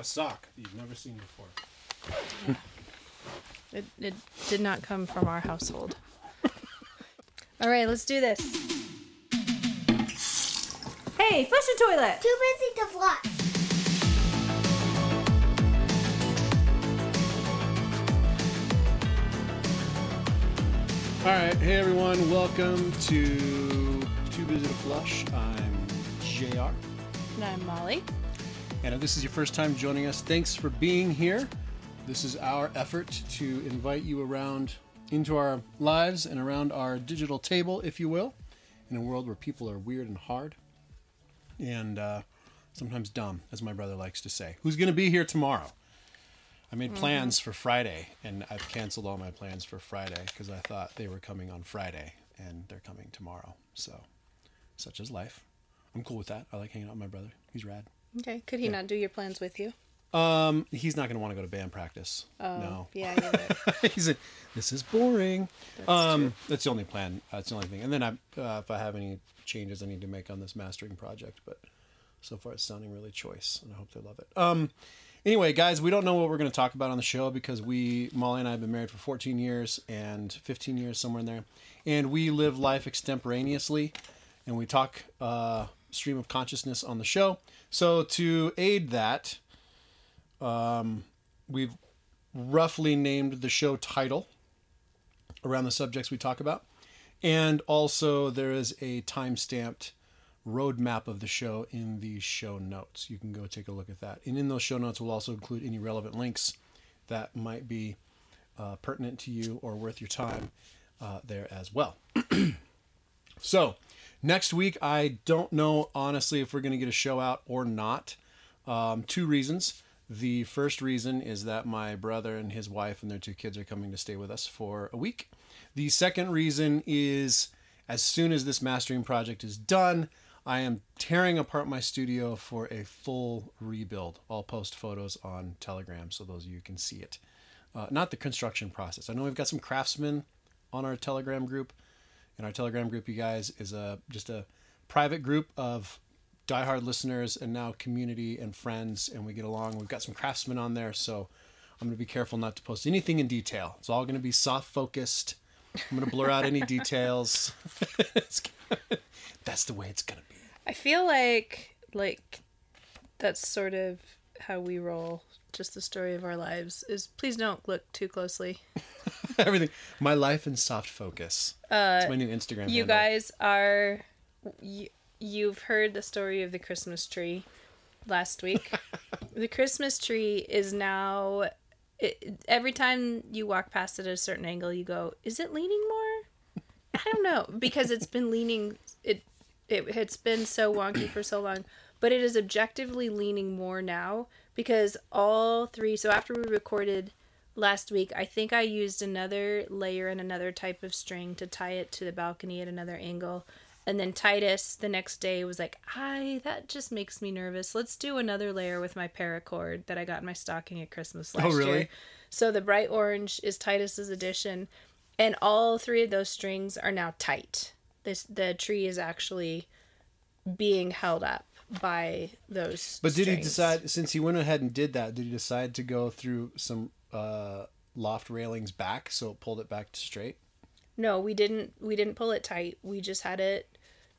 a sock that you've never seen before. It, it did not come from our household. All right, let's do this. Hey, flush the toilet. Too busy to flush. All right, hey everyone, welcome to Too Busy to Flush. I'm JR. And I'm Molly. And if this is your first time joining us, thanks for being here. This is our effort to invite you around into our lives and around our digital table, if you will, in a world where people are weird and hard and uh, sometimes dumb, as my brother likes to say. Who's going to be here tomorrow? I made plans for Friday, and I've canceled all my plans for Friday because I thought they were coming on Friday, and they're coming tomorrow. So, such is life. I'm cool with that. I like hanging out with my brother. He's rad. Okay, could he not do your plans with you? Um, he's not going to want to go to band practice. Oh, no. Yeah, right. he's a, this is boring. um, that's the only plan. That's the only thing. And then I, uh, if I have any changes I need to make on this mastering project, but so far it's sounding really choice, and I hope they love it. Um, anyway, guys, we don't know what we're going to talk about on the show because we, Molly and I, have been married for 14 years and 15 years somewhere in there, and we live life extemporaneously, and we talk uh, stream of consciousness on the show. So to aid that, um, we've roughly named the show title around the subjects we talk about. And also, there is a time stamped roadmap of the show in the show notes. You can go take a look at that. And in those show notes, we'll also include any relevant links that might be uh, pertinent to you or worth your time uh, there as well. so, next week, I don't know honestly if we're going to get a show out or not. Um, two reasons. The first reason is that my brother and his wife and their two kids are coming to stay with us for a week. The second reason is as soon as this mastering project is done, I am tearing apart my studio for a full rebuild. I'll post photos on Telegram so those of you can see it. Uh, not the construction process. I know we've got some craftsmen on our Telegram group. And our Telegram group, you guys, is a just a private group of diehard listeners and now community and friends, and we get along. We've got some craftsmen on there, so I'm going to be careful not to post anything in detail. It's all going to be soft focused. I'm going to blur out any details. That's the way it's going to be. I feel like like that's sort of how we roll. Just the story of our lives is please don't look too closely. Everything. My life in soft focus. Uh, it's my new Instagram. You handle. guys are you, you've heard the story of the Christmas tree last week. the Christmas tree is now it, every time you walk past it at a certain angle you go, is it leaning more? I don't know because it's been leaning it it it's been so wonky for so long, but it is objectively leaning more now because all three so after we recorded last week, I think I used another layer and another type of string to tie it to the balcony at another angle. And then Titus the next day was like, "I that just makes me nervous. Let's do another layer with my paracord that I got in my stocking at Christmas oh, last Oh, really? year." So the bright orange is Titus's addition, and all three of those strings are now tight. This the tree is actually being held up by those. But did he decide since he went ahead and did that? Did he decide to go through some uh, loft railings back so it pulled it back to straight? No, we didn't. We didn't pull it tight. We just had it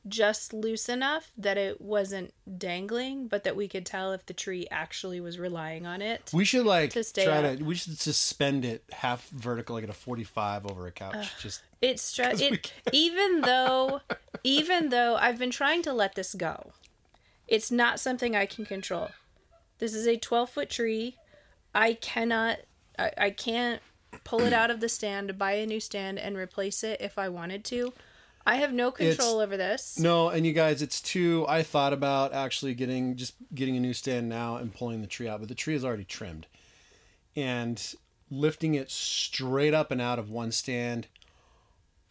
just loose enough that it wasn't dangling, but that we could tell if the tree actually was relying on it. We should like To stay try up. to. We should suspend it half vertical, like at a forty-five over a couch. Just It's stre- it even though even though I've been trying to let this go. It's not something I can control. This is a 12 foot tree. I cannot I, I can't pull it out of the stand, buy a new stand and replace it if I wanted to. I have no control over this. no, and you guys, it's too. I thought about actually getting just getting a new stand now and pulling the tree out, but the tree is already trimmed, and lifting it straight up and out of one stand,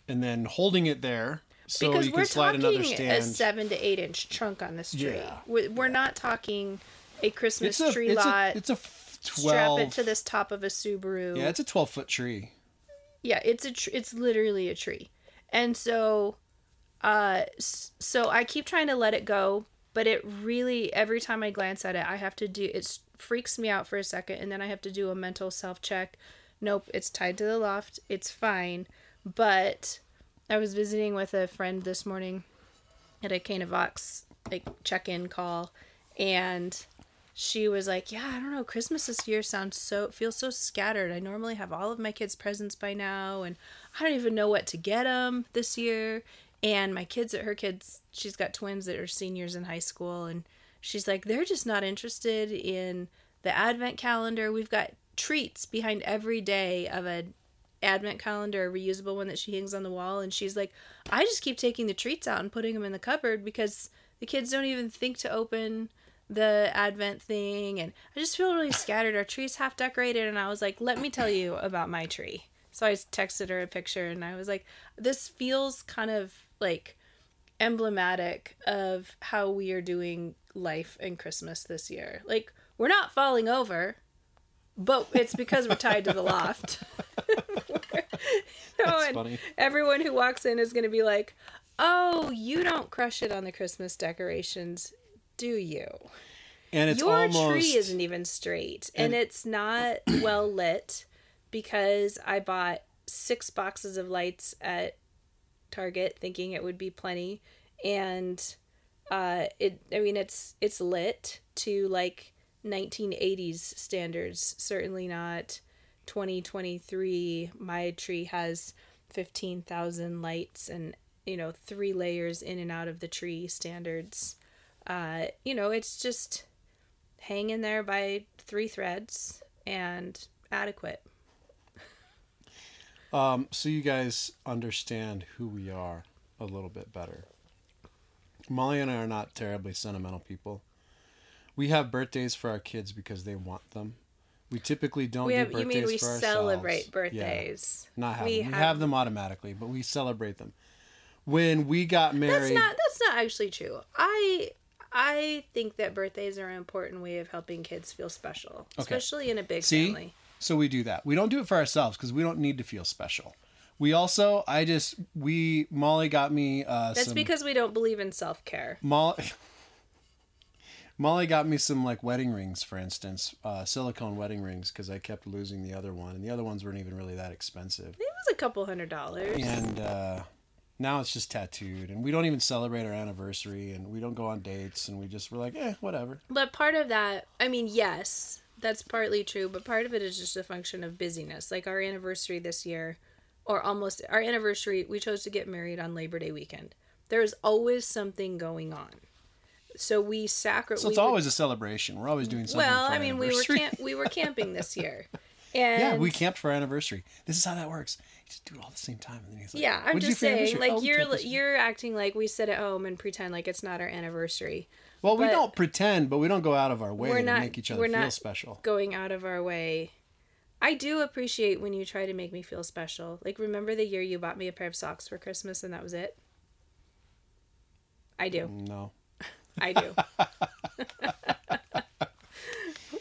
and then holding it there so because you we're can slide another talking a seven to eight inch trunk on this tree. Yeah. We- We're not talking a Christmas it's a tree it's lot. a it's a f- strap twelve. it to this top of a Subaru. yeah, it's a twelve foot tree. Yeah, it's a tr- it's literally a tree. And so uh so I keep trying to let it go, but it really every time I glance at it, I have to do it freaks me out for a second and then I have to do a mental self check. Nope, it's tied to the loft. It's fine. But I was visiting with a friend this morning at a Canavox like check-in call and she was like, "Yeah, I don't know. Christmas this year sounds so feels so scattered. I normally have all of my kids' presents by now, and I don't even know what to get them this year." And my kids, her kids, she's got twins that are seniors in high school, and she's like, they're just not interested in the advent calendar. We've got treats behind every day of a advent calendar, a reusable one that she hangs on the wall, and she's like, I just keep taking the treats out and putting them in the cupboard because the kids don't even think to open the advent thing and i just feel really scattered. Our tree's half decorated and i was like let me tell you about my tree. So i texted her a picture and i was like this feels kind of like emblematic of how we are doing life and christmas this year. Like we're not falling over but it's because we're tied to the loft And funny. everyone who walks in is going to be like oh you don't crush it on the christmas decorations do you And it's your almost tree isn't even straight and, and- it's not well lit because i bought six boxes of lights at target thinking it would be plenty and uh it i mean it's it's lit to like 1980s standards certainly not 2023 my tree has 15,000 lights and you know three layers in and out of the tree standards uh you know it's just hanging there by three threads and adequate Um, so you guys understand who we are a little bit better. Molly and I are not terribly sentimental people. We have birthdays for our kids because they want them. We typically don't we do have you mean we celebrate Yeah, birthdays not have we them. We have- have them automatically, but we celebrate them. When we got that's married, not that's not actually true i i think that birthdays are an important way of helping kids feel special especially in a big See? family So we do that. We don't do it for ourselves because we don't need to feel special. We also, I just, we, Molly got me uh, that's some. because we don't believe in self-care Molly, Molly got me some like wedding rings, for instance, uh, silicone wedding rings, because I kept losing the other one, and the other ones weren't even really that expensive. it was a couple hundred dollars And uh, now it's just tattooed, and we don't even celebrate our anniversary, and we don't go on dates, and we just we're like, eh, whatever. But part of that, I mean, yes, that's partly true, but part of it is just a function of busyness. Like our anniversary this year, or almost our anniversary, we chose to get married on Labor Day weekend. There's always something going on. So we sacrifice. So it's always a celebration. We're always doing something. well. I mean, we were camp- we were camping this year, and Yeah, we camped for our anniversary. This is how that works. You just do it all at the same time, and then he's like, Yeah, I'm just do for your saying, like "Oh, you're camped this year." you're acting like we sit at home and pretend like it's not our anniversary. Well, we don't pretend, but we don't go out of our way We're to not- make each other we're feel not special. going out of our way. I do appreciate when you try to make me feel special. Like, remember the year you bought me a pair of socks for Christmas and that was it? I do. No. I do.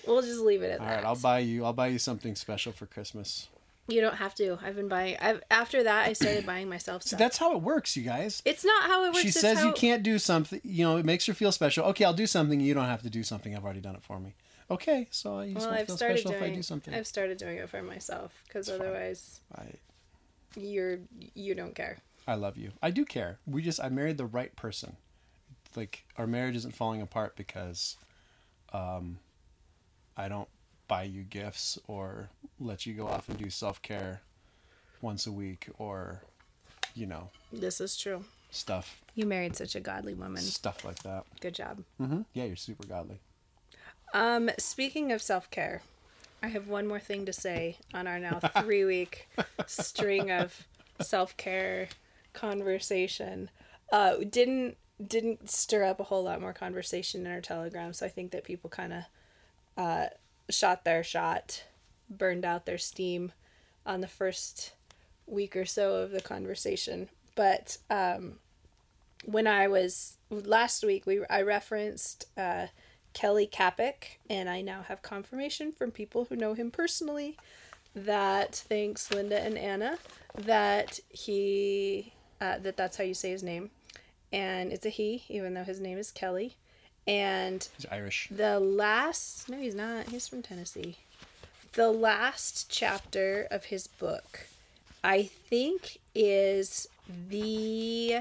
we'll just leave it at All that. right, I'll buy you. I'll buy you something special for Christmas. You don't have to. I've been buying. I've after that I started buying myself See, that's how it works, you guys. it's not how it works. She it's says you can't do something. You know, it makes her feel special. Okay, I'll do something. You don't have to do something. I've already done it for me. Okay, so just Well, I've feel started special if I doing. do something. I've started doing it for myself because fine. otherwise I, you're you don't care. I love you. I do care. We just I married the right person. Like our marriage isn't falling apart because, um, I don't buy you gifts or let you go off and do self care, once a week or, you know, This is true. stuff You married such a godly woman. stuff like that. Good job. hmm Yeah, you're super godly. Um, speaking of self care, I have one more thing to say on our now three week string of self care conversation. Uh, didn't didn't stir up a whole lot more conversation in our telegram, so I think that people kind of uh, shot their shot, burned out their steam on the first week or so of the conversation. But um, when I was last week, we I referenced uh, Kelly Kapic, and I now have confirmation from people who know him personally that thanks Linda and Anna that he uh, that that's how you say his name, and it's a he, even though his name is Kelly, And He's Irish. the last no he's not he's from tennessee the last chapter of his book i think is the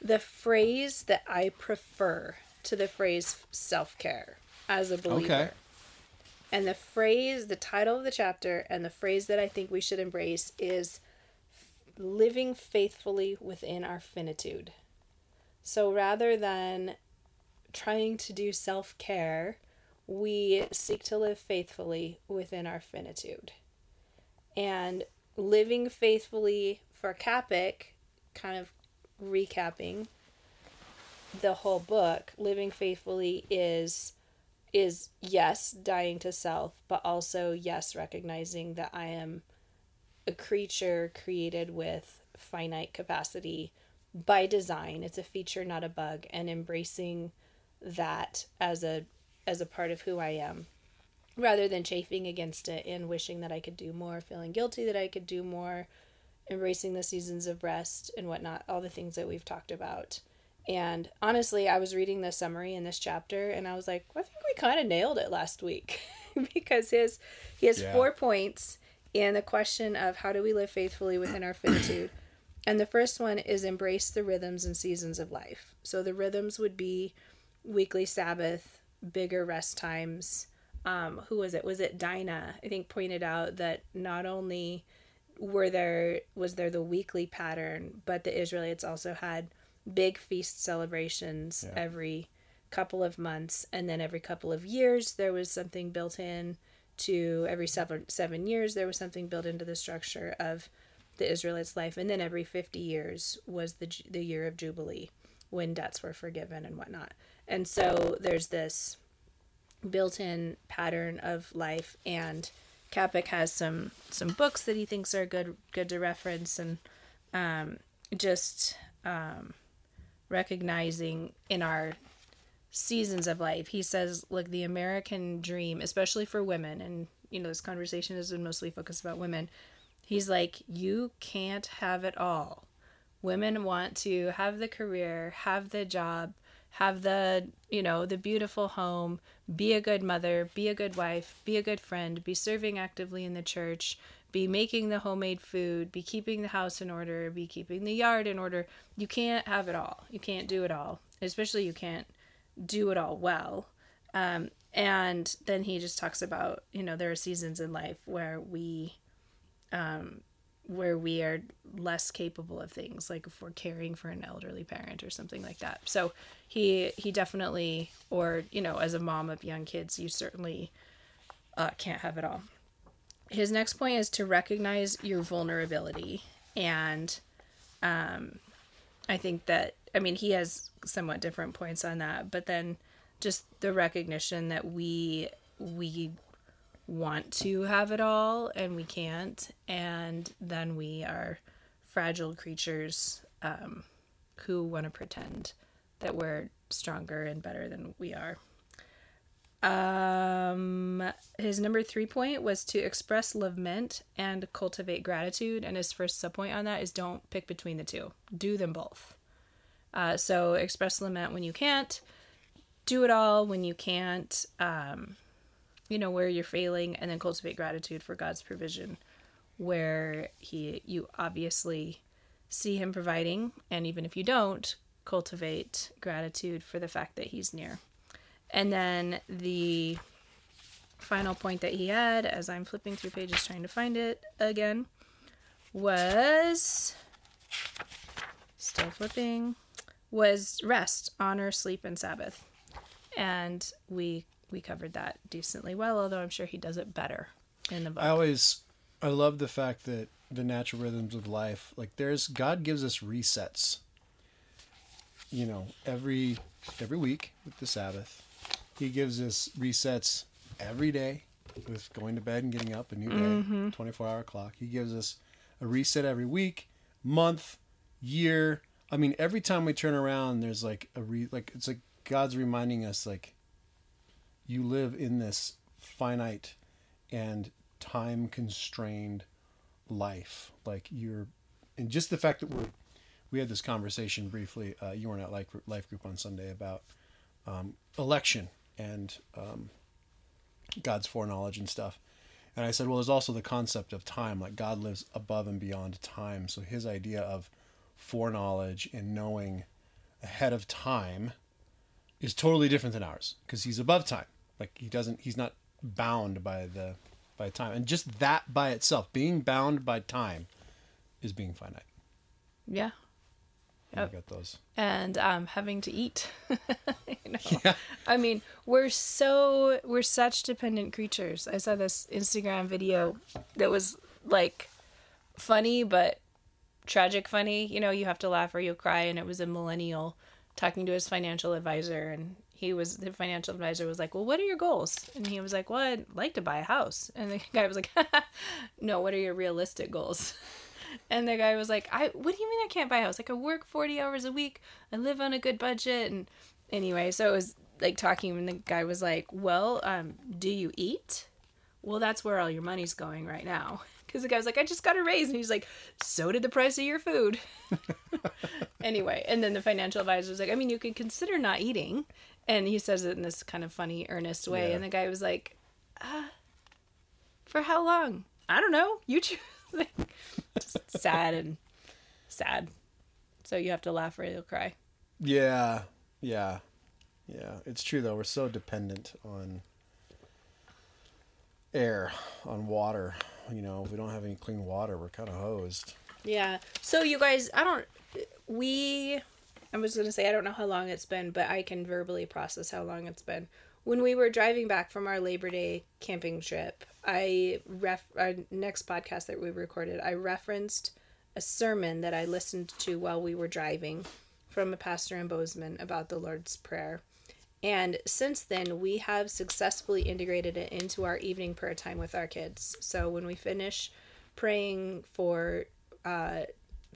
the phrase that i prefer to the phrase self-care as a believer Okay. and the phrase the title of the chapter and the phrase that i think we should embrace is living faithfully within our finitude so rather than trying to do self care, we seek to live faithfully within our finitude. And living faithfully for Kapic, kind of recapping the whole book, living faithfully is is yes, dying to self, but also yes, recognizing that I am a creature created with finite capacity by design. It's a feature, not a bug, and embracing that as a as a part of who I am rather than chafing against it and wishing that I could do more, feeling guilty that I could do more, embracing the seasons of rest and whatnot, all the things that we've talked about. And honestly, I was reading the summary in this chapter and I was like, I think we kind of nailed it last week because his he has Yeah. four points in the question of how do we live faithfully within our finitude. And the first one is embrace the rhythms and seasons of life. So the rhythms would be weekly Sabbath, bigger rest times. Um, who was it? Was it Dinah? I think pointed out that not only were there was there the weekly pattern, but the Israelites also had big feast celebrations Yeah. every couple of months, and then every couple of years there was something built in to every seven seven years there was something built into the structure of the Israelites' life, and then every fifty years was the the year of jubilee when debts were forgiven and whatnot. And so there's this built-in pattern of life and Kapic has some some books that he thinks are good good to reference and um, just um, recognizing in our seasons of life he says look the american dream especially for women and you know this conversation has been mostly focused about women he's like you can't have it all. Women want to have the career have the job have the you know the beautiful home be a good mother be a good wife be a good friend be serving actively in the church be making the homemade food be keeping the house in order be keeping the yard in order. You can't have it all. You can't do it all. Especially you can't do it all well. Um, and then he just talks about you know there are seasons in life where we um, where we are less capable of things like if we're caring for an elderly parent or something like that. So he he definitely or you know as a mom of young kids you certainly uh, can't have it all. His next point is to recognize your vulnerability. And um, i think that i mean he has somewhat different points on that but then just the recognition that we we want to have it all and we can't and then we are fragile creatures um, who want to pretend that we're stronger and better than we are. Um his number three point was to express lament and cultivate gratitude and his first subpoint on that is don't pick between the two. Do them both uh, so express lament when you can't. Do it all when you can't um, you know where you're failing and then cultivate gratitude for god's provision where he you obviously see him providing. And even if you don't cultivate gratitude for the fact that he's near. And then the final point that he had as i'm flipping through pages trying to find it again was still flipping was rest honor sleep and sabbath and we we covered that decently well although i'm sure he does it better in the book I always I love the fact that the natural rhythms of life, like there's God gives us resets. You know, every every week with the Sabbath. He gives us resets every day with going to bed and getting up a new day, mm-hmm. 24 hour clock. He gives us a reset every week, month, year. I mean, every time we turn around, there's like a re like it's like God's reminding us like you live in this finite and time constrained life like you're and just the fact that we're we had this conversation briefly uh, you weren't at life, life group on sunday about um, election and um, God's foreknowledge and stuff. And I said, well, there's also the concept of time. Like God lives above and beyond time. So his idea of foreknowledge and knowing ahead of time is totally different than ours because he's above time. Like he doesn't, he's not bound by the by time. And just that by itself, being bound by time, is being finite. Yeah. Yep. I got those. And um, having to eat. you know? Yeah. I mean, we're so we're such dependent creatures. I saw this Instagram video that was like funny but tragic funny. You know, you have to laugh or you'll cry and it was a millennial talking to his financial advisor and he was the financial advisor was like, "Well, what are your goals?" And he was like, "Well, I'd like to buy a house." And the guy was like, "No, what are your realistic goals?" And the guy was like, "I what do you mean I can't buy a house? Like I work 40 hours a week. I live on a good budget." And anyway, so it was like talking and the guy was like, "Well, um, do you eat?" Well, that's where all your money's going right now. Because the guy was like, I just got a raise. And he's like, so did the price of your food. anyway, and then the financial advisor was like, I mean, you could consider not eating and he says it in this kind of funny, earnest way. Yeah. And the guy was like, uh, "For how long? I don't know. You choose." Just sad and sad. So you have to laugh or you'll cry. Yeah, yeah, yeah. It's true though. We're so dependent on air, on water. You know, if we don't have any clean water, we're kind of hosed. Yeah. So you guys, I don't. We I was to say, I don't know how long it's been, but I can verbally process how long it's been. When we were driving back from our Labor Day camping trip, I ref our next podcast that we recorded, I referenced a sermon that I listened to while we were driving from a pastor in Bozeman about the Lord's Prayer. And since then, we have successfully integrated it into our evening prayer time with our kids. So when we finish praying for uh,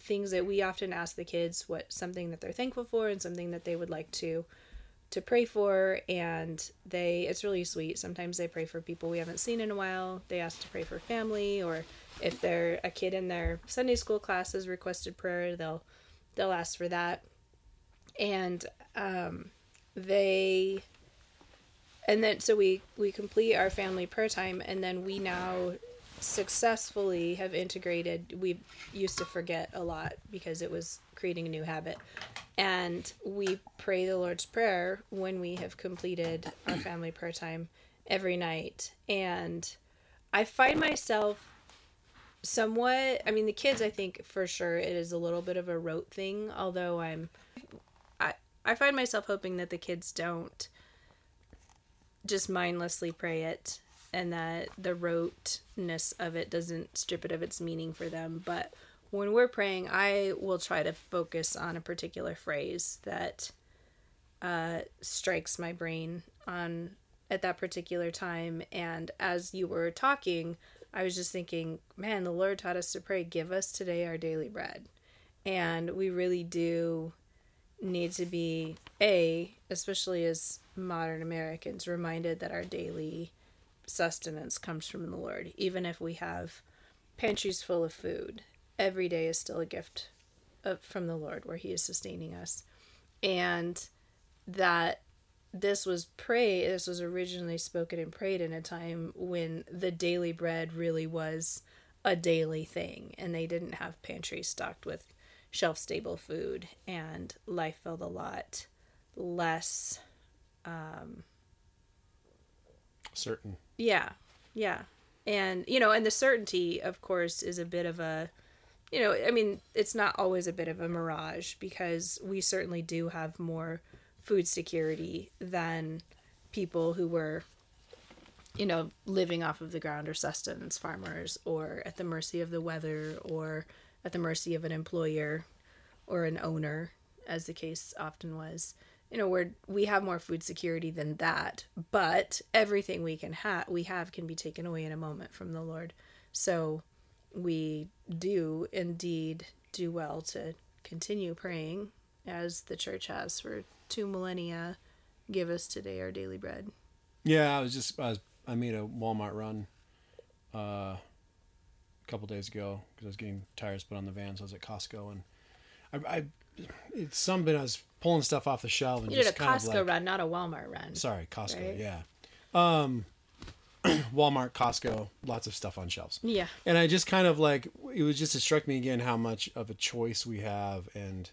things that we often ask the kids what something that they're thankful for and something that they would like to to pray for and they it's really sweet. Sometimes they pray for people we haven't seen in a while. They ask to pray for family or if they're a kid in their sunday school class has requested prayer they'll they'll ask for that. And um, they and then so we we complete our family prayer time and then we now successfully have integrated we used to forget a lot because it was creating a new habit. And we pray the lord's prayer when we have completed our family prayer time every night. And i find myself somewhat i mean the kids i think for sure it is a little bit of a rote thing although i'm i find myself hoping that the kids don't just mindlessly pray it and that the roteness of it doesn't strip it of its meaning for them. But when we're praying, I will try to focus on a particular phrase that uh, strikes my brain on at that particular time. And as you were talking, I was just thinking, man, the Lord taught us to pray, give us today our daily bread. And we really do need to be, A, especially as modern Americans, reminded that our daily sustenance comes from the Lord. Even if we have pantries full of food, every day is still a gift from the Lord where He is sustaining us. And that this was pray this was originally spoken and prayed in a time when the daily bread really was a daily thing and they didn't have pantries stocked with shelf stable food and life felt a lot less um, certain yeah. Yeah. And, you know, and the certainty, of course, is a bit of a, you know, I mean, it's not always a bit of a mirage because we certainly do have more food security than people who were, you know, living off of the ground or sustenance farmers or at the mercy of the weather or at the mercy of an employer or an owner, as the case often was you know we're we have more food security than that but everything we can have we have can be taken away in a moment from the lord. So we do indeed do well to continue praying as the church has for two millennia. Give us today our daily bread. Yeah i was just i, was, I made a walmart run uh, a couple days ago because i was getting tires put on the van so i was at costco and I, I it's something I was pulling stuff off the shelf and You did a just kind Costco like, run, not a Walmart run. Sorry, Costco. right? Yeah. Um, Walmart, Costco, lots of stuff on shelves. Yeah. And I just kind of like it was just it struck me again how much of a choice we have and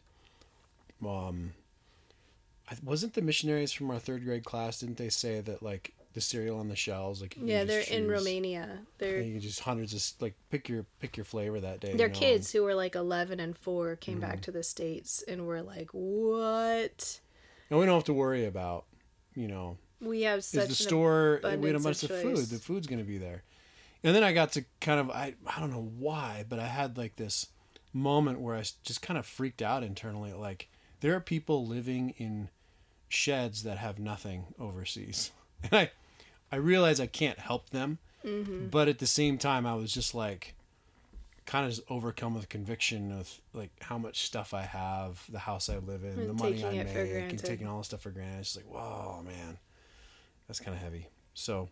um I, wasn't the missionaries from our third grade class didn't they say that like the cereal on the shelves like Yeah, they're in Romania. They're you just hundreds of like pick your pick your flavor that day they're you know, kids who were like 11 and 4 came Mm-hmm. back to the states and were like, "What? and we don't have to worry about you know We have such is the store we had a bunch of of, food the food's going to be there and then i got to kind of I, I don't know why but i had like this moment where I just kind of freaked out internally like there are people living in sheds that have nothing overseas and i i realize i can't help them Mm-hmm. but at the same time i was just like kind of just overcome with conviction of like how much stuff i have the house i live in And the money i make and taking all this stuff for granted it's just like whoa man that's kind of heavy. So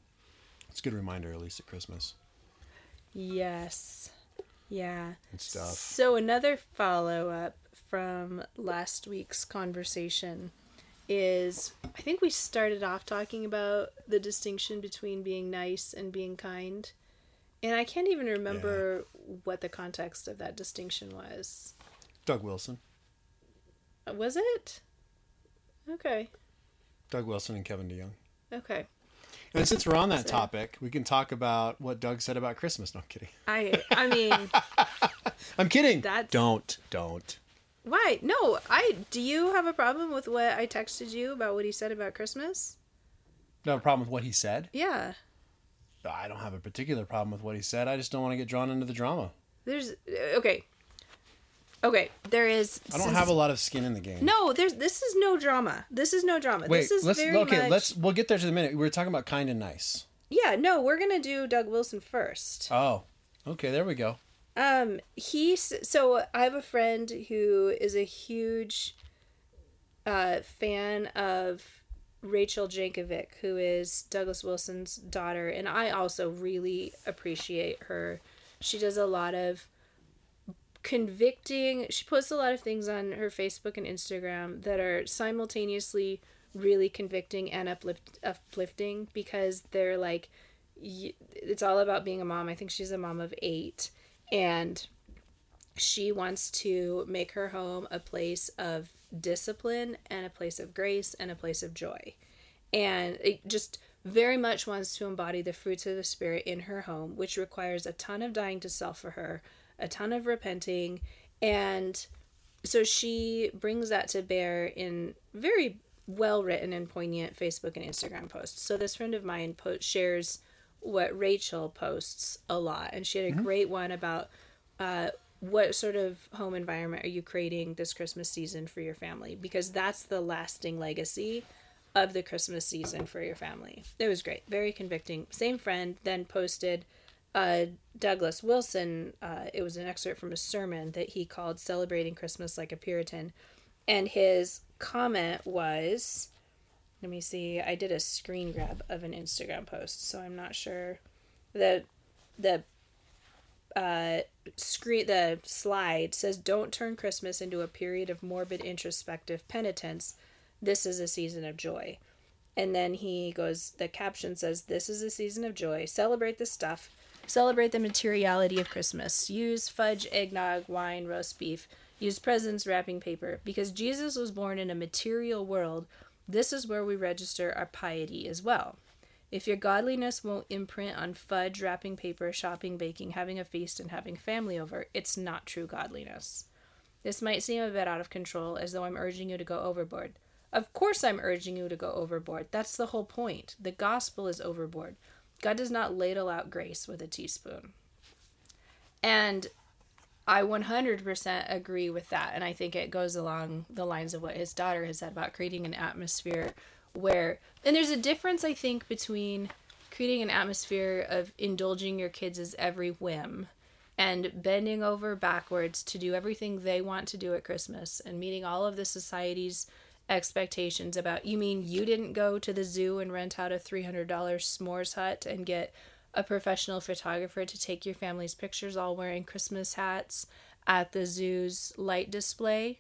it's a good reminder, at least at Christmas Yes. Yeah. and stuff. So another follow up from last week's conversation is I think we started off talking about the distinction between being nice and being kind. And I can't even remember what the context of that distinction was. Doug Wilson. Uh, was it? Okay. Doug Wilson and Kevin DeYoung. Okay. And since we're on that topic, we can talk about what Doug said about Christmas. No, I'm kidding. I I mean, I'm kidding. That's- Don't, don't. Why? No, I do you have a problem with what I texted you about what he said about Christmas? No problem with what he said. Yeah. I don't have a particular problem with what he said. I just don't want to get drawn into the drama. There's uh, okay. Okay, there is. I don't since- have a lot of skin in the game. No, there's. This is no drama. This is no drama. Wait, this is let's very okay. much. Let's we'll get there to the minute. We were talking about kind and nice. Yeah, no, we're gonna do Doug Wilson first. Oh, okay. There we go. Um, he's so I have a friend who is a huge uh fan of Rachel Jankovic, who is Douglas Wilson's daughter, and I also really appreciate her. She does a lot of convicting. She posts a lot of things on her Facebook and Instagram that are simultaneously really convicting and uplift, uplifting because they're like it's all about being a mom. I think she's a mom of 8 and she wants to make her home a place of discipline and a place of grace and a place of joy. And it just very much wants to embody the fruits of the Spirit in her home, which requires a ton of dying to self for her, a ton of repenting. And so she brings that to bear in very well written and poignant Facebook and Instagram posts. So this friend of mine po- shares what Rachel posts a lot, and she had a great one about uh, what sort of home environment are you creating this Christmas season for your family? Because that's the lasting legacy of the Christmas season for your family. It was great, very convicting. Same friend then posted uh, Douglas Wilson. Uh, it was an excerpt from a sermon that he called "Celebrating Christmas Like a Puritan," and his comment was, "Let me see. I did a screen grab of an Instagram post, so I'm not sure. The the uh, screen the slide says don't turn christmas into a period of morbid introspective penitence. This is a season of joy. And then he goes the caption says this is a season of joy. Celebrate the stuff. Celebrate the materiality of christmas. Use fudge eggnog wine roast beef. Use presents wrapping paper. Because jesus was born in a material world this is where we register our piety as well if your godliness won't imprint on fudge, wrapping paper, shopping, baking, having a feast, and having family over, it's not true godliness. This might seem a bit out of control, as though I'm urging you to go overboard. Of course, I'm urging you to go overboard. That's the whole point. The gospel is overboard. God does not ladle out grace with a teaspoon. And I 100% agree with that. And I think it goes along the lines of what his daughter has said about creating an atmosphere where, and there's a difference, I think, between creating an atmosphere of indulging your kids' every whim and bending over backwards to do everything they want to do at Christmas and meeting all of the society's expectations about you mean you didn't go to the zoo and rent out a $300 s'mores hut and get a professional photographer to take your family's pictures all wearing Christmas hats at the zoo's light display.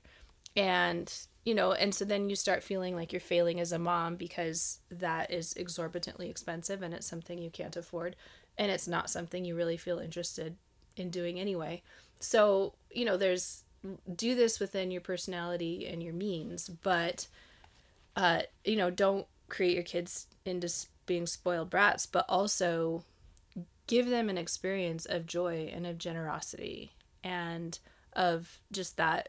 And you know and so then you start feeling like you're failing as a mom because that is exorbitantly expensive and it's something you can't afford. And it's not something you really feel interested in doing anyway. So you know there's do this within your personality and your means but uh you know don't create your kids into being spoiled brats but also give them an experience of joy and of generosity and of just that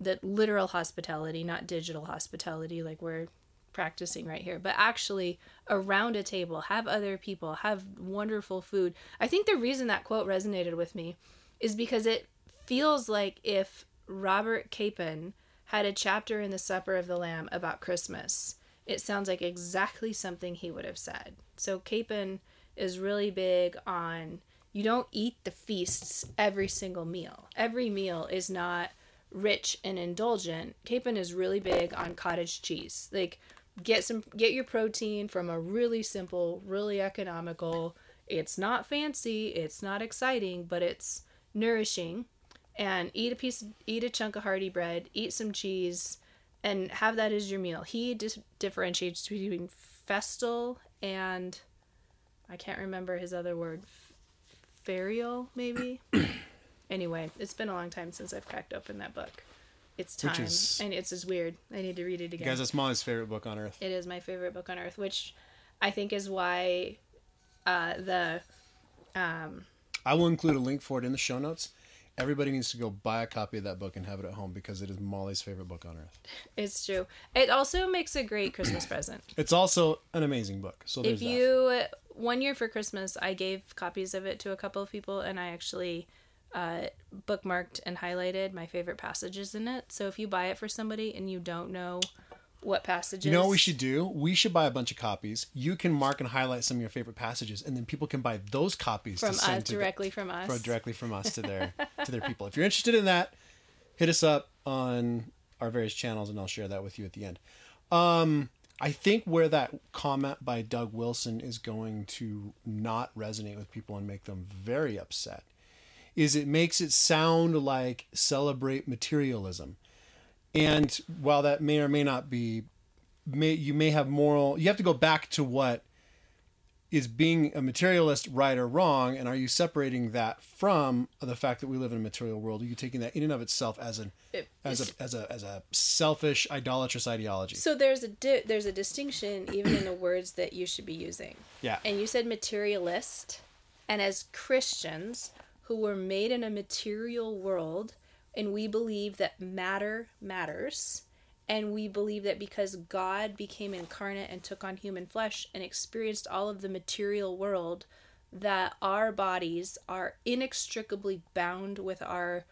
that literal hospitality, not digital hospitality like we're practicing right here, but actually around a table, have other people, have wonderful food. I think the reason that quote resonated with me is because it feels like if Robert Capon had a chapter in the Supper of the Lamb about Christmas, it sounds like exactly something he would have said. So Capon is really big on you don't eat the feasts every single meal. Every meal is not rich and indulgent. Capon is really big on cottage cheese. Like get some get your protein from a really simple, really economical. It's not fancy, it's not exciting, but it's nourishing. And eat a piece eat a chunk of hearty bread, eat some cheese and have that as your meal. He dis- differentiates between festal and I can't remember his other word. Ferial, maybe. anyway, it's been a long time since I've cracked open that book. It's time, is- and it's just weird. I need to read it again. Guys, that's Molly's favorite book on earth. it is my favorite book on earth, which I think is why uh, the um, I will include a link for it in the show notes. Everybody needs to go buy a copy of that book and have it at home because it is Molly's favorite book on earth. it's true. It also makes a great Christmas present. It's also an amazing book. So there's if you one year for christmas i gave copies of it to a couple of people and i actually uh, bookmarked and highlighted my favorite passages in it so if you buy it for somebody and you don't know what passages. You know what we should do? We should buy a bunch of copies. You can mark and highlight some of your favorite passages, and then people can buy those copies from to send us to the- directly from us for directly from us to their to their people. If you're interested in that, hit us up on our various channels, and I'll share that with you at the end. Um, I think where that comment by Doug Wilson is going to not resonate with people and make them very upset is it makes it sound like celebrate materialism. And while that may or may not be, may you may have moral. You have to go back to what is being a materialist right or wrong, and are you separating that from the fact that we live in a material world? Are you taking that in and of itself as an It- as a as a as a selfish idolatrous ideology? so there's a di- there's a distinction even in the words that you should be using Yeah. and you said materialist and as christians who were made in a material world and we believe that matter matters and we believe that because god became incarnate and took on human flesh and experienced all of the material world that our bodies are inextricably bound with our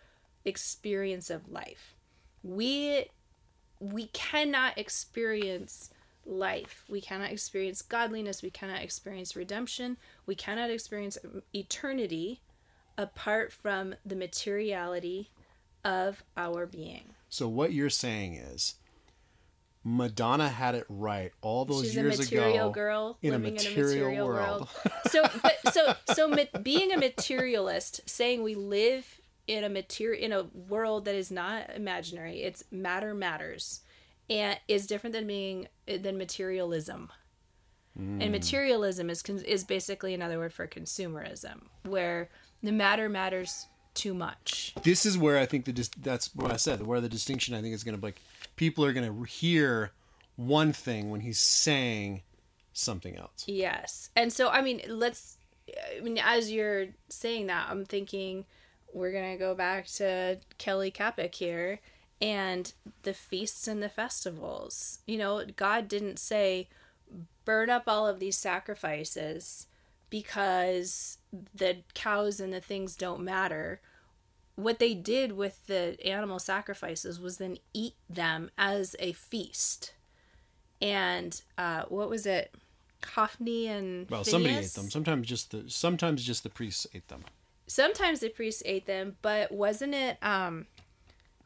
experience of life we we cannot experience life. We cannot experience godliness. We cannot experience redemption. We cannot experience eternity apart from the materiality of our being. So what you're saying is Madonna had it right all those She's a years material ago girl in a material, in a material world. world. So, but so so ma- being a materialist, saying we live in a material in a world that is not imaginary, it's matter matters, and is different than being than materialism. Hmm. And materialism is con- is basically another word for consumerism, where the matter matters too much. this is where I think the that's what I said. Where the distinction I think is going to be like people are going to hear one thing when he's saying something else. Yes. And so, I mean, let's, I mean, as you're saying that, I'm thinking we're going to go back to Kelly Kapic here and the feasts and the festivals. You know, God didn't say, burn up all of these sacrifices because the cows and the things don't matter. What they did with the animal sacrifices was then eat them as a feast. And uh, what was it? Hophni and Well, somebody ate them. Sometimes just the sometimes just the priests ate them. Sometimes the priests ate them, but wasn't it um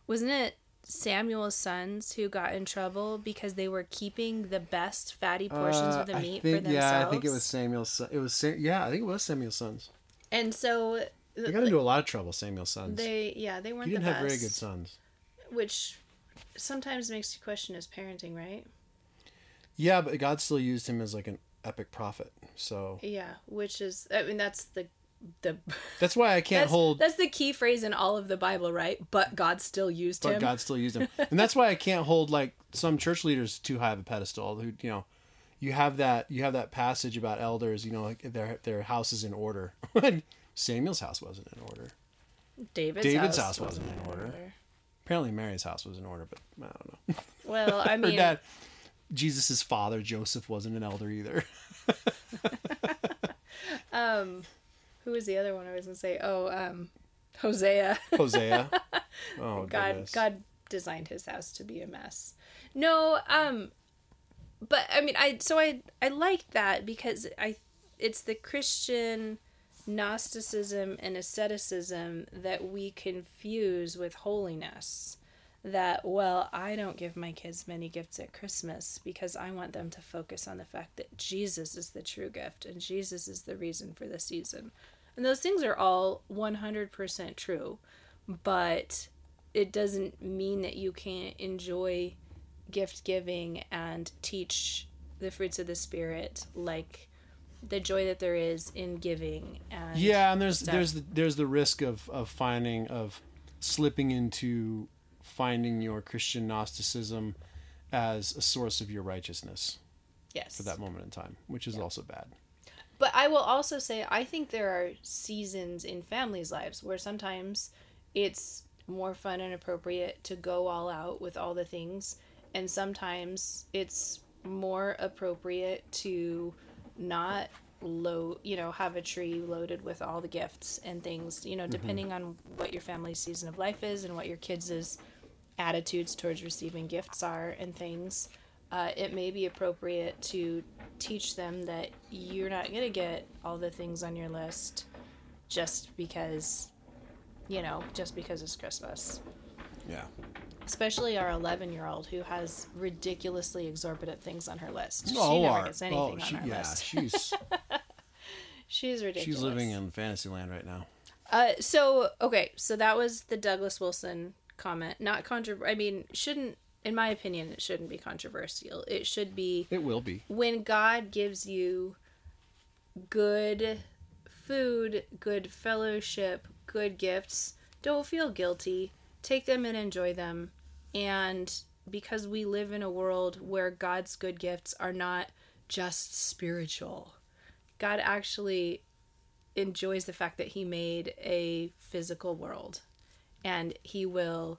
wasn't it Samuel's sons who got in trouble because they were keeping the best fatty portions of the Uh, meat think- for themselves? Yeah, I think it was Samuel's. son- It was Sa- yeah, I think it was Samuel's sons. And so They got into a lot of trouble. Samuel's sons. they yeah, they weren't he didn't the have best. very good sons. which sometimes makes you question his parenting, right? Yeah, but God still used him as like an epic prophet. So Yeah, which is I mean that's the the that's why I can't that's, hold. that's the key phrase in all of the Bible, right? But God still used but him. God still used him, and that's why I can't hold like some church leaders too high of a pedestal. Who you know, you have that you have that passage about elders. You know, like their their house is in order. Samuel's house wasn't in order. David's, David's house, house wasn't in order. Apparently, Mary's house was in order, but I don't know. Well, I mean, dad, Jesus' father, Joseph, wasn't an elder either. Um, who was the other one I was gonna say? Oh, um, Hosea. Hosea. Oh, God goodness. God designed his house to be a mess. No, um but I mean I so I I like that because I it's the Christian Gnosticism and asceticism that we confuse with holiness. That well, I don't give my kids many gifts at Christmas because I want them to focus on the fact that Jesus is the true gift and Jesus is the reason for the season. And those things are all 100% true but it doesn't mean that you can't enjoy gift giving and teach the fruits of the spirit like the joy that there is in giving and yeah and there's stuff. there's the, there's the risk of of finding of slipping into finding your christian gnosticism as a source of your righteousness yes. for that moment in time which is also bad But I will also say I think there are seasons in families' lives where sometimes it's more fun and appropriate to go all out with all the things and sometimes it's more appropriate to not load you know have a tree loaded with all the gifts and things you know mm-hmm. depending on what your family's season of life is and what your kids' attitudes towards receiving gifts are and things uh, it may be appropriate to teach them that you're not going to get all the things on your list just because you know just because it's christmas. Yeah. Especially our 11 year old who has ridiculously exorbitant things on her list. She oh, never our- gets anything oh, on she, her yeah list. she's she's ridiculous. She's living in fantasy land right now. Uh, so okay, so that was the Douglas Wilson comment. Not controversial. I mean, shouldn't, in my opinion, it shouldn't be controversial. It should be it will be when God gives you good food, good fellowship, good gifts. Don't feel guilty. Take them and enjoy them. And because we live in a world where God's good gifts are not just spiritual, God actually enjoys the fact that he made a physical world and he will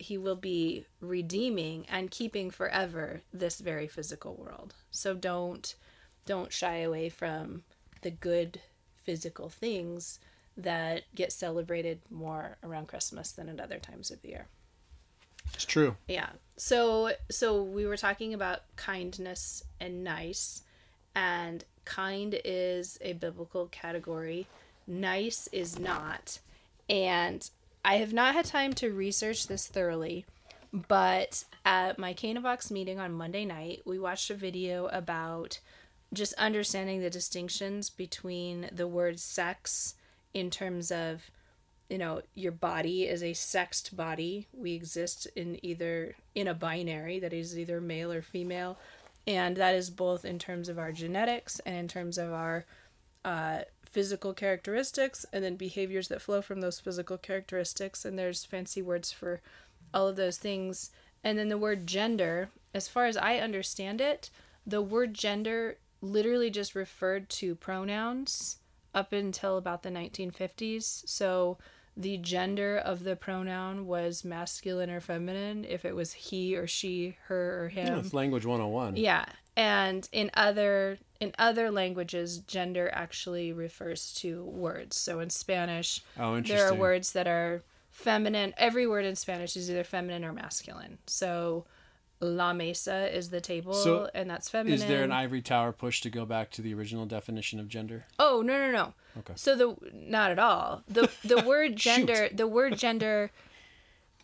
he will be redeeming and keeping forever this very physical world so don't don't shy away from the good physical things that get celebrated more around christmas than at other times of the year it's true yeah. So so we were talking about kindness and nice and kind is a biblical category. Nice is not. And I have not had time to research this thoroughly, but at my Canavox meeting on Monday night, we watched a video about just understanding the distinctions between the word sex in terms of you know your body is a sexed body. We exist in either in a binary that is either male or female and that is both in terms of our genetics and in terms of our uh, physical characteristics and then behaviors that flow from those physical characteristics. And there's fancy words for all of those things. And then the word gender as far as i understand it the word gender literally just referred to pronouns up until about the 1950s so the gender of the pronoun was masculine or feminine if it was he or she her or him. It's language 101 yeah, and in other in other languages, gender actually refers to words. So in Spanish, oh there are words that are feminine. Every word in Spanish is either feminine or masculine. So la mesa is the table, So, and that's feminine. is there an ivory tower push to go back to the original definition of gender Oh no no no. Okay. So the not at all. The the word gender the word gender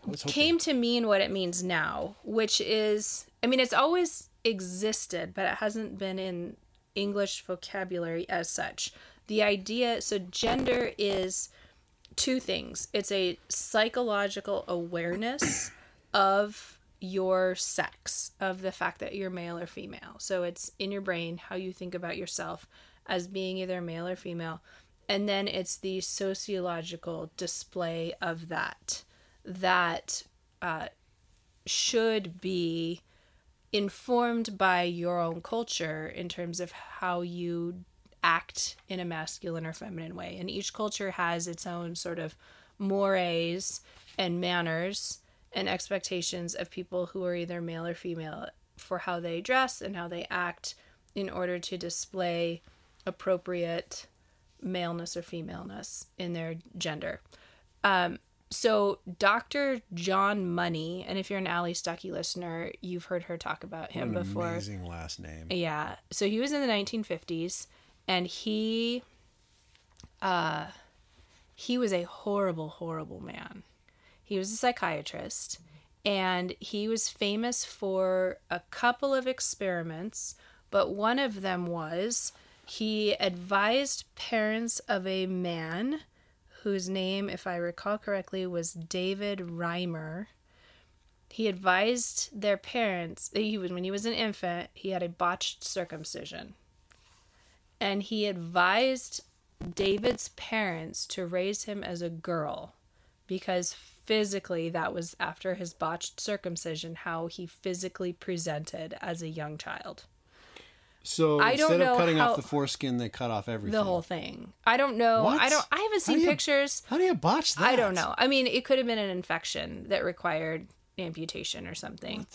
I was hoping- came to mean what it means now, which is I mean it's always existed, but it hasn't been in English vocabulary as such. The idea so gender is two things. It's a psychological awareness of your sex, of the fact that you're male or female. So it's in your brain how you think about yourself as being either male or female. And then it's the sociological display of that that uh, should be informed by your own culture in terms of how you act in a masculine or feminine way. And each culture has its own sort of mores and manners and expectations of people who are either male or female for how they dress and how they act in order to display appropriate maleness or femaleness in their gender. Um, so Dr. John Money, and if you're an Allie Stuckey listener, you've heard her talk about him before. amazing last name. Yeah. So he was in the 1950s and he uh he was a horrible horrible man. He was a psychiatrist and he was famous for a couple of experiments, but one of them was he advised parents of a man whose name if I recall correctly was David Reimer. He advised their parents he was when he was an infant he had a botched circumcision. And he advised david's parents to raise him as a girl because physically that was after his botched circumcision how he physically presented as a young child So I don't instead know of cutting how- off the foreskin, they cut off everything. the whole thing. I don't know. What? i don't i haven't seen do you- pictures. How do you botch that? i don't know. I mean it could have been an infection that required amputation or something.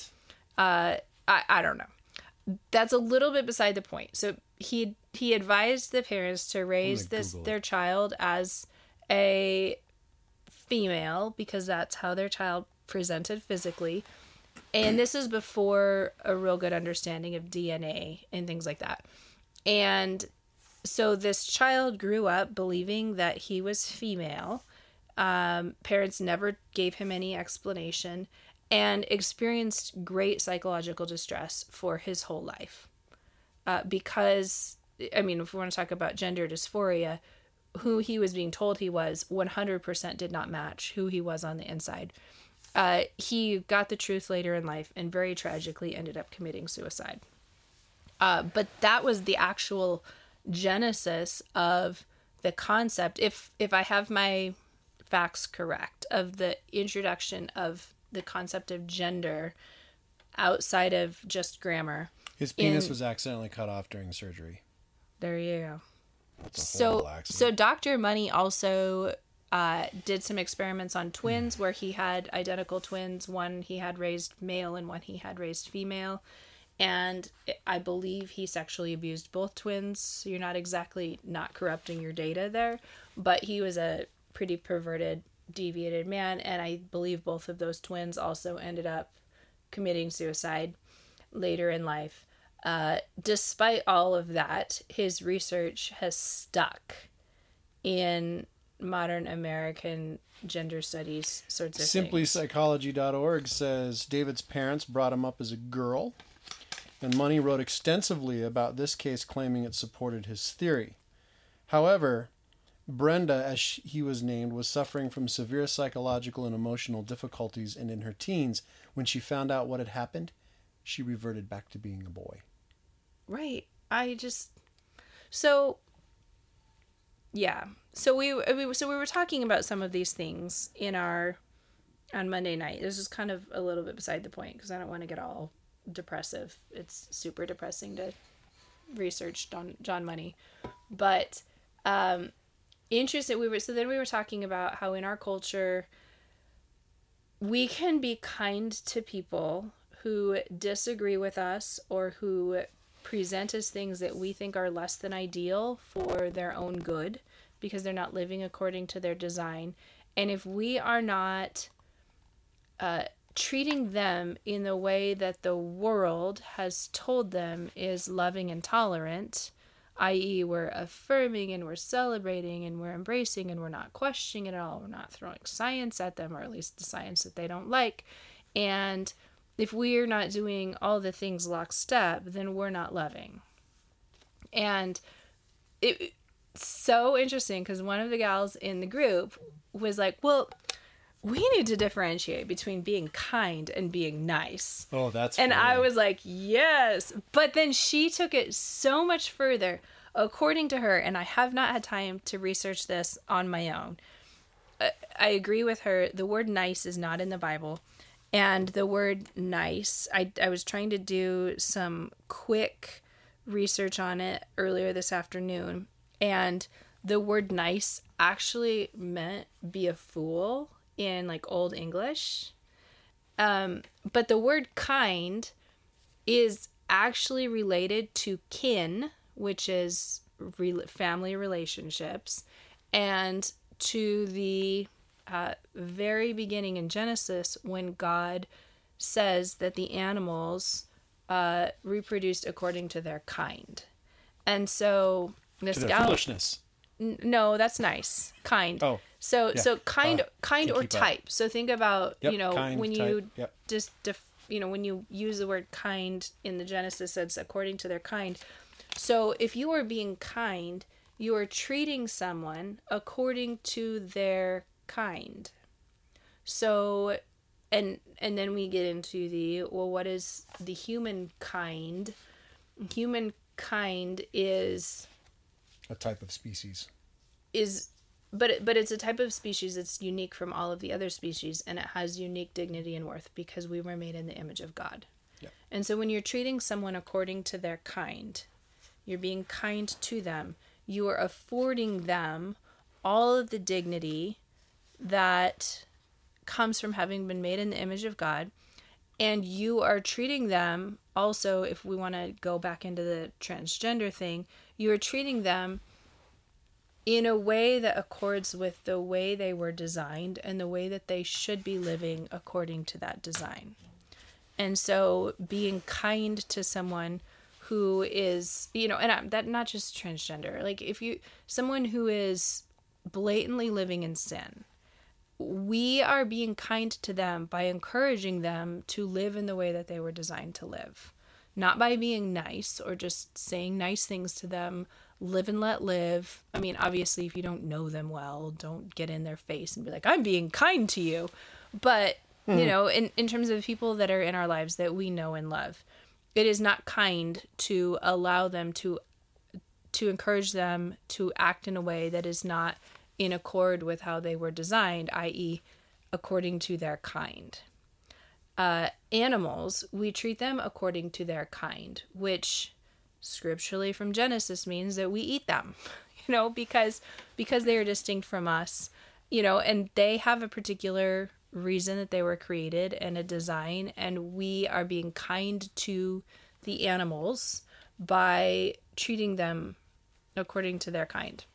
Uh I, I don't know. That's a little bit beside the point. So he he advised the parents to raise this Google it. their child as a female because that's how their child presented physically and this is before a real good understanding of dna and things like that. And so this child grew up believing that he was female. Um, parents never gave him any explanation and experienced great psychological distress for his whole life. Uh, because i mean if we want to talk about gender dysphoria who he was being told he was 100% did not match who he was on the inside uh, he got the truth later in life and very tragically ended up committing suicide. Uh, but that was the actual genesis of the concept. If if i have my facts correct of the introduction of the concept of gender outside of just grammar His penis in- was accidentally cut off during surgery. there you go. So so dr money also uh, did some experiments on twins where he had identical twins. One he had raised male and one he had raised female. And i believe he sexually abused both twins. You're not exactly not corrupting your data there but he was a pretty perverted deviated man. And i believe both of those twins also ended up committing suicide later in life. Uh, despite all of that, his research has stuck in modern American gender studies sorts of. SimplyPsychology.org says David's parents brought him up as a girl, and Money wrote extensively about this case, claiming it supported his theory. However, Brenda, as he was named, was suffering from severe psychological and emotional difficulties, and in her teens, when she found out what had happened, she reverted back to being a boy. Right. I just so yeah. So we, we so we were talking about some of these things in our on Monday night. This is kind of a little bit beside the point because I don't want to get all depressive. It's super depressing to research John John Money, but um, interesting. We were so then we were talking about how in our culture we can be kind to people who disagree with us or who present as things that we think are less than ideal for their own good because they're not living according to their design. And if we are not uh, treating them in the way that the world has told them is loving and tolerant, i.e., we're affirming and we're celebrating and we're embracing and we're not questioning it at all, we're not throwing science at them, or at least the science that they don't like. And if we're not doing all the things lockstep, then we're not loving. And it, so interesting because one of the gals in the group was like, Well, we need to differentiate between being kind and being nice. Oh, that's And I was like, yes. But then she took it so much further, according to her, and I have not had time to research this on my own. I- I agree with her. The word nice is not in the Bible. And the word nice, I, I was trying to do some quick research on it earlier this afternoon. And the word nice actually meant be a fool in like Old English. Um, but the word kind is actually related to kin, which is re- family relationships, and to the uh, very beginning in Genesis when God says that the animals uh, reproduced according to their kind. And so this to their gal, foolishness. N- no, that's nice. Kind. Oh, So yeah. so kind Uh, kind or keep up. type. So think about Yep, you know kind, when you yep. just def, you know when you use the word kind in the Genesis it's according to their kind. So if you are being kind, you are treating someone according to their kind. So and and then we get into the well what is the human kind? Human kind is A type of species. is but it, but it's a type of species that's unique from all of the other species and it has unique dignity and worth because we were made in the image of God. Yeah. And so when you're treating someone according to their kind, you're being kind to them, you are affording them all of the dignity that comes from having been made in the image of God and you are treating them also if we want to go back into the transgender thing, you are treating them in a way that accords with the way they were designed and the way that they should be living according to that design. And so being kind to someone who is, you know, and I'm, that not just transgender, like if you someone who is blatantly living in sin, we are being kind to them by encouraging them to live in the way that they were designed to live. Not by being nice or just saying nice things to them, live and let live. I mean, obviously, if you don't know them well, don't get in their face and be like, I'm being kind to you. But, you hmm. know, in, in terms of people that are in our lives that we know and love, it is not kind to allow them to to encourage them to act in a way that is not in accord with how they were designed, i.e., according to their kind. Uh, animals, we treat them according to their kind, which scripturally from Genesis means that we eat them, you know, because because they are distinct from us, you know, and they have a particular reason that they were created and a design, and we are being kind to the animals by treating them according to their kind.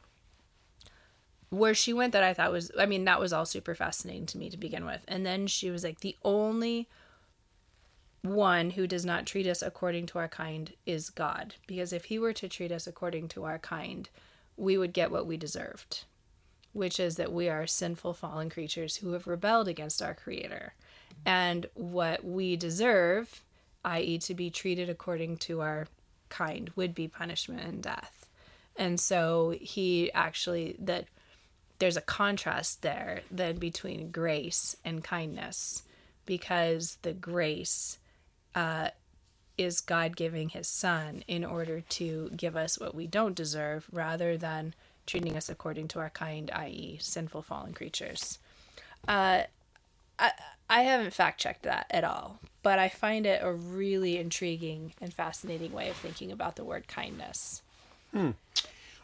Where she went that I thought was I mean that was all super fascinating to me to begin with. And then she was like the only one who does not treat us according to our kind is God because if he were to treat us according to our kind, we would get what we deserved, which is that we are sinful fallen creatures who have rebelled against our creator. And what we deserve, i.e., to be treated according to our kind, would be punishment and death. And so he actually, that there's a contrast there then between grace and kindness because the grace uh, is God giving his son in order to give us what we don't deserve rather than treating us according to our kind, i.e., sinful fallen creatures. Uh, I, I haven't fact checked that at all, but I find it a really intriguing and fascinating way of thinking about the word kindness.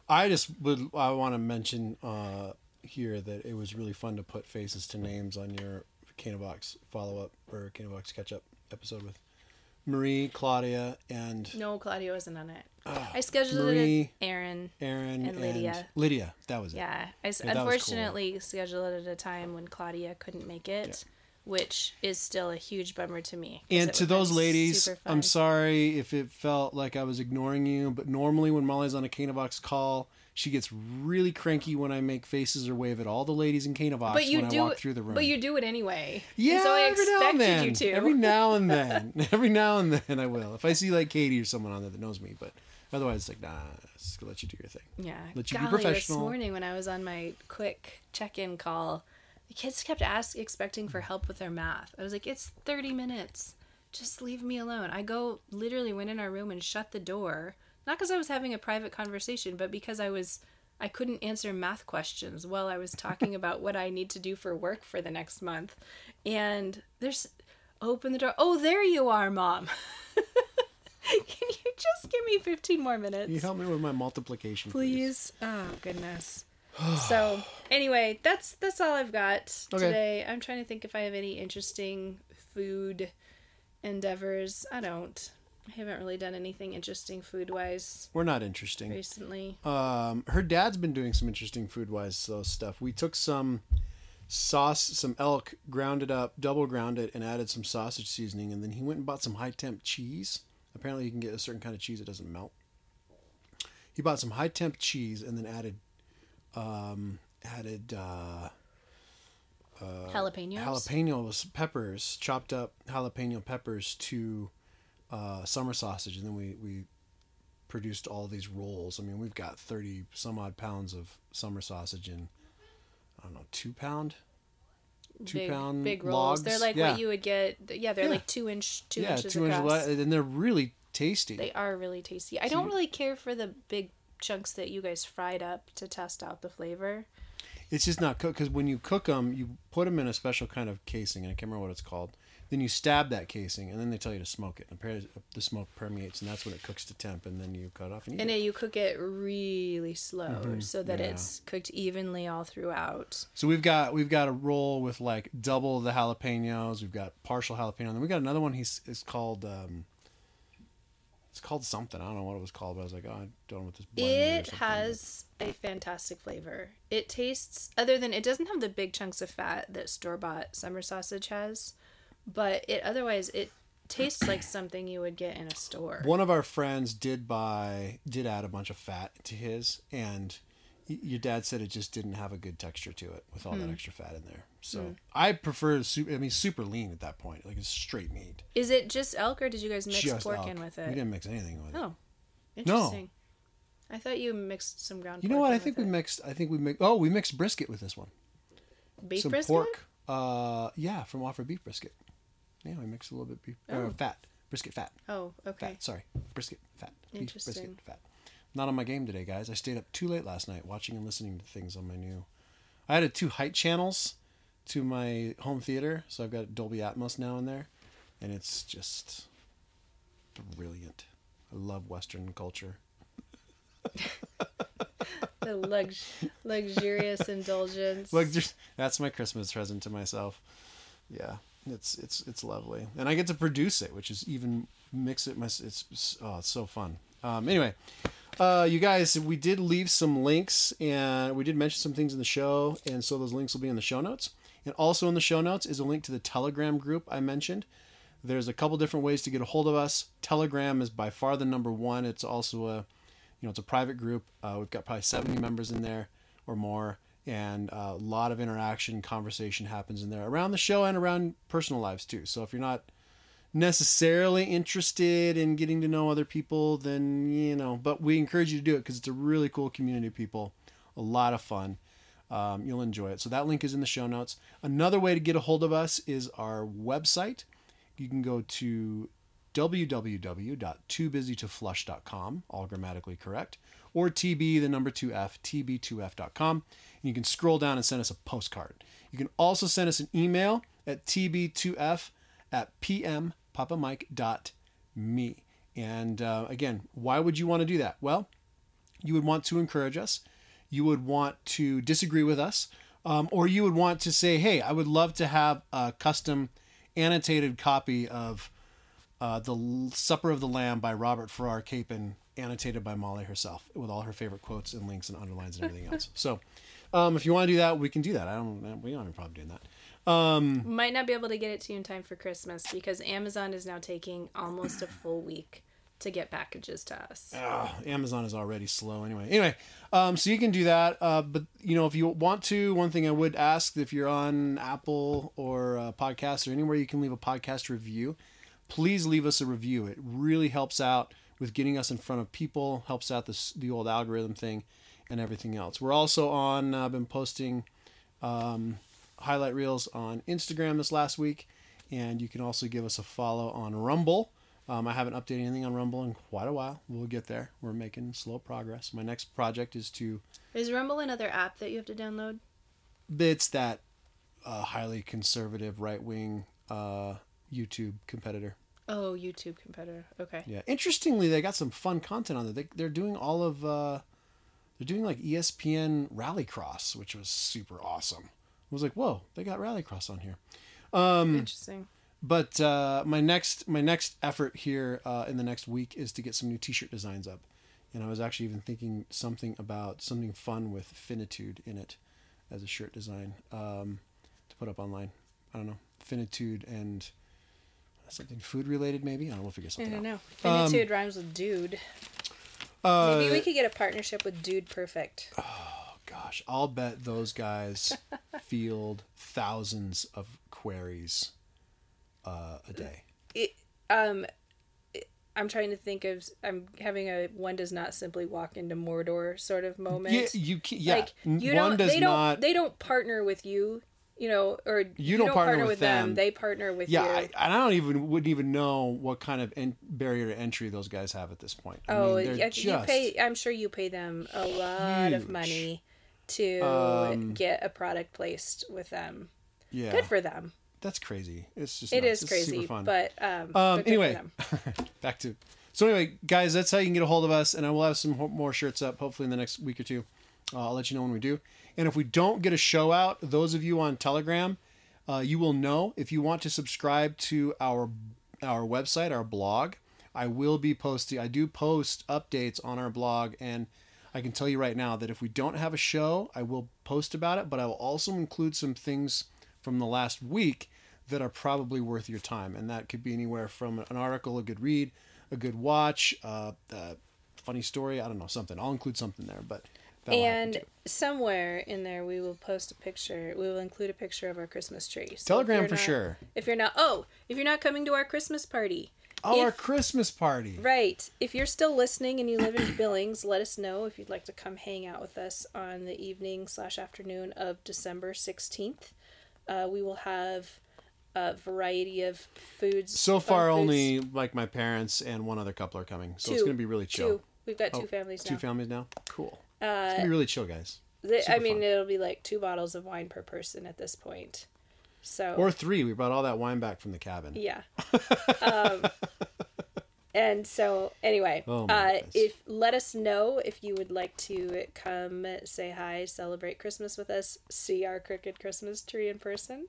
I just would I want to mention uh, here that it was really fun to put faces to names on your Canavox follow up or Canavox catch up episode with Marie, Claudia, and No, Claudia wasn't on it. Ah, I scheduled it Marie, with Aaron. Aaron and Lydia. Lydia, that was it. Yeah, I Yeah, was cool. unfortunately scheduled it at a time when Claudia couldn't make it, which is still a huge bummer to me. And to those ladies, I'm sorry if it felt like I was ignoring you, but normally when Molly's on a Canavox call, she gets really cranky when I make faces or wave at all the ladies in Canavox But you when do, I walk through the room. but you do it anyway. And Yeah, so I every now and expected then. you to. Every now and then. every now and then I will. If I see like Katie or someone on there that knows me, but otherwise it's like, nah, just gonna let you do your thing. Yeah. Let you be Golly, professional. This morning when I was on my quick check-in call, the kids kept asking expecting for help with their math. I was like, it's 30 minutes. Just leave me alone. I go literally went in our room and shut the door. Not because I was having a private conversation, but because I was I couldn't answer math questions while I was talking about what I need to do for work for the next month. And there's open the door. Oh, there you are, mom. Can you just give me 15 more minutes? Can you help me with my multiplication, please? Oh goodness. so anyway, that's that's all I've got Okay. today. I'm trying to think if I have any interesting food endeavors. I don't. I haven't really done anything interesting food wise We're not interesting. recently. Um, her dad's been doing some interesting food wise stuff. We took some sauce, some elk, ground it up, double ground it, and added some sausage seasoning, and then he went and bought some high temp cheese. Apparently, you can get a certain kind of cheese that doesn't melt. He bought some high temp cheese and then added, um, added uh, Jalapenos. jalapenos, peppers, chopped up jalapeno peppers to uh, summer sausage, and then we we produced all these rolls. I mean, we've got thirty some odd pounds of summer sausage in I don't know two pound. two big, pound big rolls. They're like Yeah. what you would get. Yeah, they're Yeah. like two inch, two yeah, inches two inch across. and they're really tasty. They are really tasty. I don't really care for the big chunks that you guys fried up to test out the flavor. It's just not cooked because when you cook them, you put them in a special kind of casing, and I can't remember what it's called. Then you stab that casing, and then they tell you to smoke it. And apparently the smoke permeates, and that's when it cooks to temp, and then you cut off and eat And it. then you cook it really slow so that Mm-hmm. yeah. it's cooked evenly all throughout. So we've got we've got a roll with like double the jalapenos. We've got partial jalapeno. And then we got another one. He's it's called um, it's called something. I don't know what it was called, but I was like, oh, I don't know what this. blend is It has a fantastic flavor. It tastes other than it doesn't have the big chunks of fat that store bought summer sausage has, but it otherwise it tastes like something you would get in a store. One of our friends did buy did add a bunch of fat to his, and y- your dad said it just didn't have a good texture to it with all Hmm. that extra fat in there. So I prefer super. I mean, super lean at that point. Like it's straight meat. Is it just elk or did you guys mix Just pork elk. in with it? We it? didn't mix anything with it. Oh, interesting. I thought you mixed some ground. You know pork what? in I think we with it. mixed. I think we mixed. Oh, we mixed brisket with this one. beef some brisket. pork. Uh, yeah, from Offer Beef Brisket. Yeah, we mixed a little bit beef uh, Oh. fat brisket fat Oh, okay. fat. Sorry, brisket fat. Beef Interesting. brisket fat. Not on my game today, guys. I stayed up too late last night watching and listening to things on my new. I added two height channels to my home theater, so I've got Dolby Atmos now in there, and it's just brilliant. I love Western culture. The lux- luxurious indulgence. Like that's my Christmas present to myself. Yeah, it's it's it's lovely, and I get to produce it, which is even mix it. My it's, oh, it's so fun. Um, anyway, uh, you guys, we did leave some links, and we did mention some things in the show, and so those links will be in the show notes. And also in the show notes is a link to the Telegram group I mentioned. There's a couple different ways to get a hold of us. Telegram is by far the number one. It's also a you know, it's a private group. Uh, we've got probably 70 members in there or more, and a lot of interaction, conversation happens in there around the show and around personal lives too. So if you're not necessarily interested in getting to know other people, then you know, but we encourage you to do it because it's a really cool community of people, a lot of fun. Um, you'll enjoy it. So that link is in the show notes. Another way to get a hold of us is our website. You can go to www.toobusytoflush.com, all grammatically correct, or tb, the number 2f, tb2f.com. And you can scroll down and send us a postcard. You can also send us an email at tb2f at pmpapamike.me. And uh, again, why would you want to do that? Well, you would want to encourage us, you would want to disagree with us, um, or you would want to say, hey, I would love to have a custom annotated copy of uh, The Supper of the Lamb by Robert Farrar Capon, annotated by Molly herself, with all her favorite quotes and links and underlines and everything else. So, um, if you want to do that, we can do that. I don't. We don't have a problem doing that. Might not be able to get it to you in time for Christmas because Amazon is now taking almost a full week to get packages to us. Ah, Amazon is already slow anyway. Anyway, um, so you can do that. Uh, but you know, if you want to, one thing I would ask if you're on Apple or uh, podcast or anywhere you can leave a podcast review, please leave us a review. It really helps out with getting us in front of people. Helps out the the old algorithm thing and everything else. We're also on. I've been posting. Um, highlight reels on Instagram this last week, and you can also give us a follow on Rumble. Um, I haven't updated anything on Rumble in quite a while. We'll get there. We're making slow progress. My next project is to Is Rumble another app that you have to download? it's that uh, highly conservative right wing uh, YouTube competitor. Oh, YouTube competitor. Okay. Yeah. Interestingly, they got some fun content on there. They, they're doing all of uh, they're doing like ESPN Rallycross, which was super awesome. I was like, whoa, they got Rallycross on here. Um, Interesting. But uh, my next my next effort here uh, in the next week is to get some new T-shirt designs up, and I was actually even thinking something about something fun with finitude in it as a shirt design um, to put up online. I don't know finitude and something food related maybe. I don't know. If We'll figure I don't out. know. Finitude rhymes with dude. Uh, Maybe we could get a partnership with Dude Perfect. Oh gosh, I'll bet those guys field thousands of queries uh, a day. It, um, it- I'm trying to think of. I'm having a one does not simply walk into Mordor sort of moment. Yeah, you can, yeah. like you one don't. does They don't. not. They don't partner with you. You know, or you, don't don't, partner partner, with with them. them. They partner with yeah, you. I, and I don't even wouldn't even know what kind of en- barrier to entry those guys have at this point. I oh, mean, yeah, you pay. I'm sure you pay them a lot of money to Um, get a product placed with them. yeah, Good for them. that's crazy. It's just It nuts. is crazy, fun. but um, Um, but anyway, back to so anyway, guys, that's how you can get a hold of us, and I will have some more shirts up hopefully in the next week or two. Uh, I'll let you know when we do. And if we don't get a show out, those of you on Telegram, uh, you will know if you want to subscribe to our our website, our blog. I will be posting. I do post updates on our blog, and I can tell you right now that if we don't have a show, I will post about it. But I will also include some things from the last week that are probably worth your time, and that could be anywhere from an article, a good read, a good watch, uh, a funny story. I don't know something. I'll include something there, but that'll And somewhere in there, we will post a picture. We will include a picture of our Christmas tree. So Telegram for not- sure. If you're not, oh, if you're not coming to our Christmas party, Oh, our Christmas party. right? If you're still listening and you live in Billings, let us know if you'd like to come hang out with us on the evening slash afternoon of December sixteenth. Uh, we will have a variety of foods. So far, foods- only like my parents and one other couple are coming, so it's going to be really chill. two. We've got two Oh, families now. Two families now. Cool. Uh, it's gonna be really chill, guys. The- I mean, fun. it'll be like two bottles of wine per person at this point. So Or three. We brought all that wine back from the cabin. yeah. um, and so anyway, Oh uh, if let us know if you would like to come say hi, celebrate Christmas with us, see our crooked Christmas tree in person.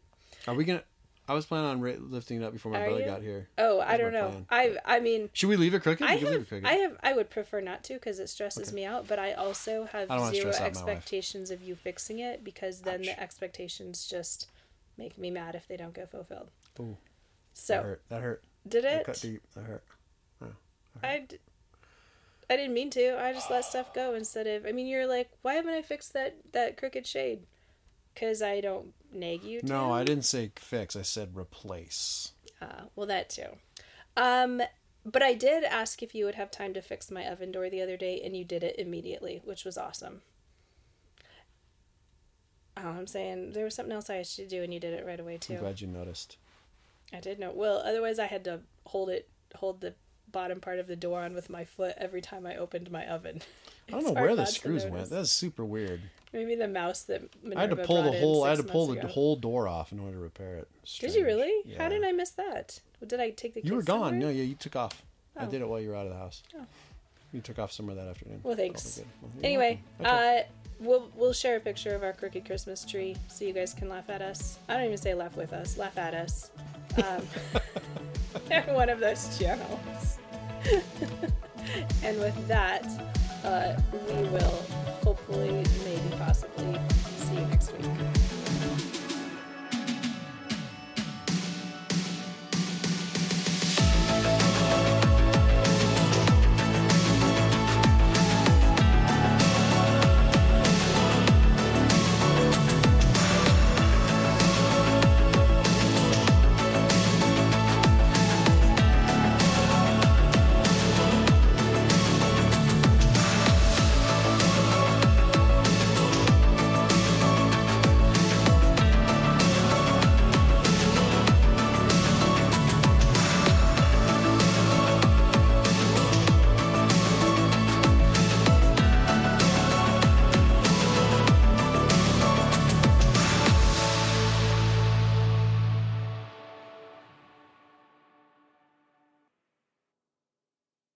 Are we gonna? I was planning on ra- lifting it up before my Are brother you? got here. Oh, I That's don't my know. plan. I I mean. Should we leave it crooked? I we can leave it have, crooked. I have, I would prefer not to because it stresses Okay. me out. But I also have I don't wanna zero stress out my wife. expectations of you fixing it because then Ouch. the expectations just make me mad if they don't get fulfilled. Ooh, So that hurt. That hurt. did That it? cut deep. Oh, that hurt. I, d- I didn't mean to. I just let stuff go instead of. I mean, you're like, why haven't I fixed that that crooked shade? Because I don't nag you. To. No, I didn't say fix. I said replace. Uh, well, that too. Um, but I did ask if you would have time to fix my oven door the other day, and you did it immediately, which was awesome. Oh, I'm saying there was something else I should do, and you did it right away I'm too. glad you noticed. I did know. Well, otherwise I had to hold it, hold the bottom part of the door on with my foot every time I opened my oven. I don't know where the screws went. That's super weird. Maybe the mouse that Minerva I had to pull the whole. I had to pull the ago. whole door off in order to repair it. Did you really? Yeah. How did I miss that? Did I take the? You were gone. somewhere? No, yeah, you took off. I Oh. did it while you were out of the house. Oh. You took off somewhere that afternoon. Well, thanks. Well, Anyway. I tried. uh, we'll we'll share a picture of our crooked Christmas tree so you guys can laugh at us. I don't even say laugh with us. Laugh at us. Um, one of those channels. and with that, uh, we will hopefully, maybe, possibly see you next week.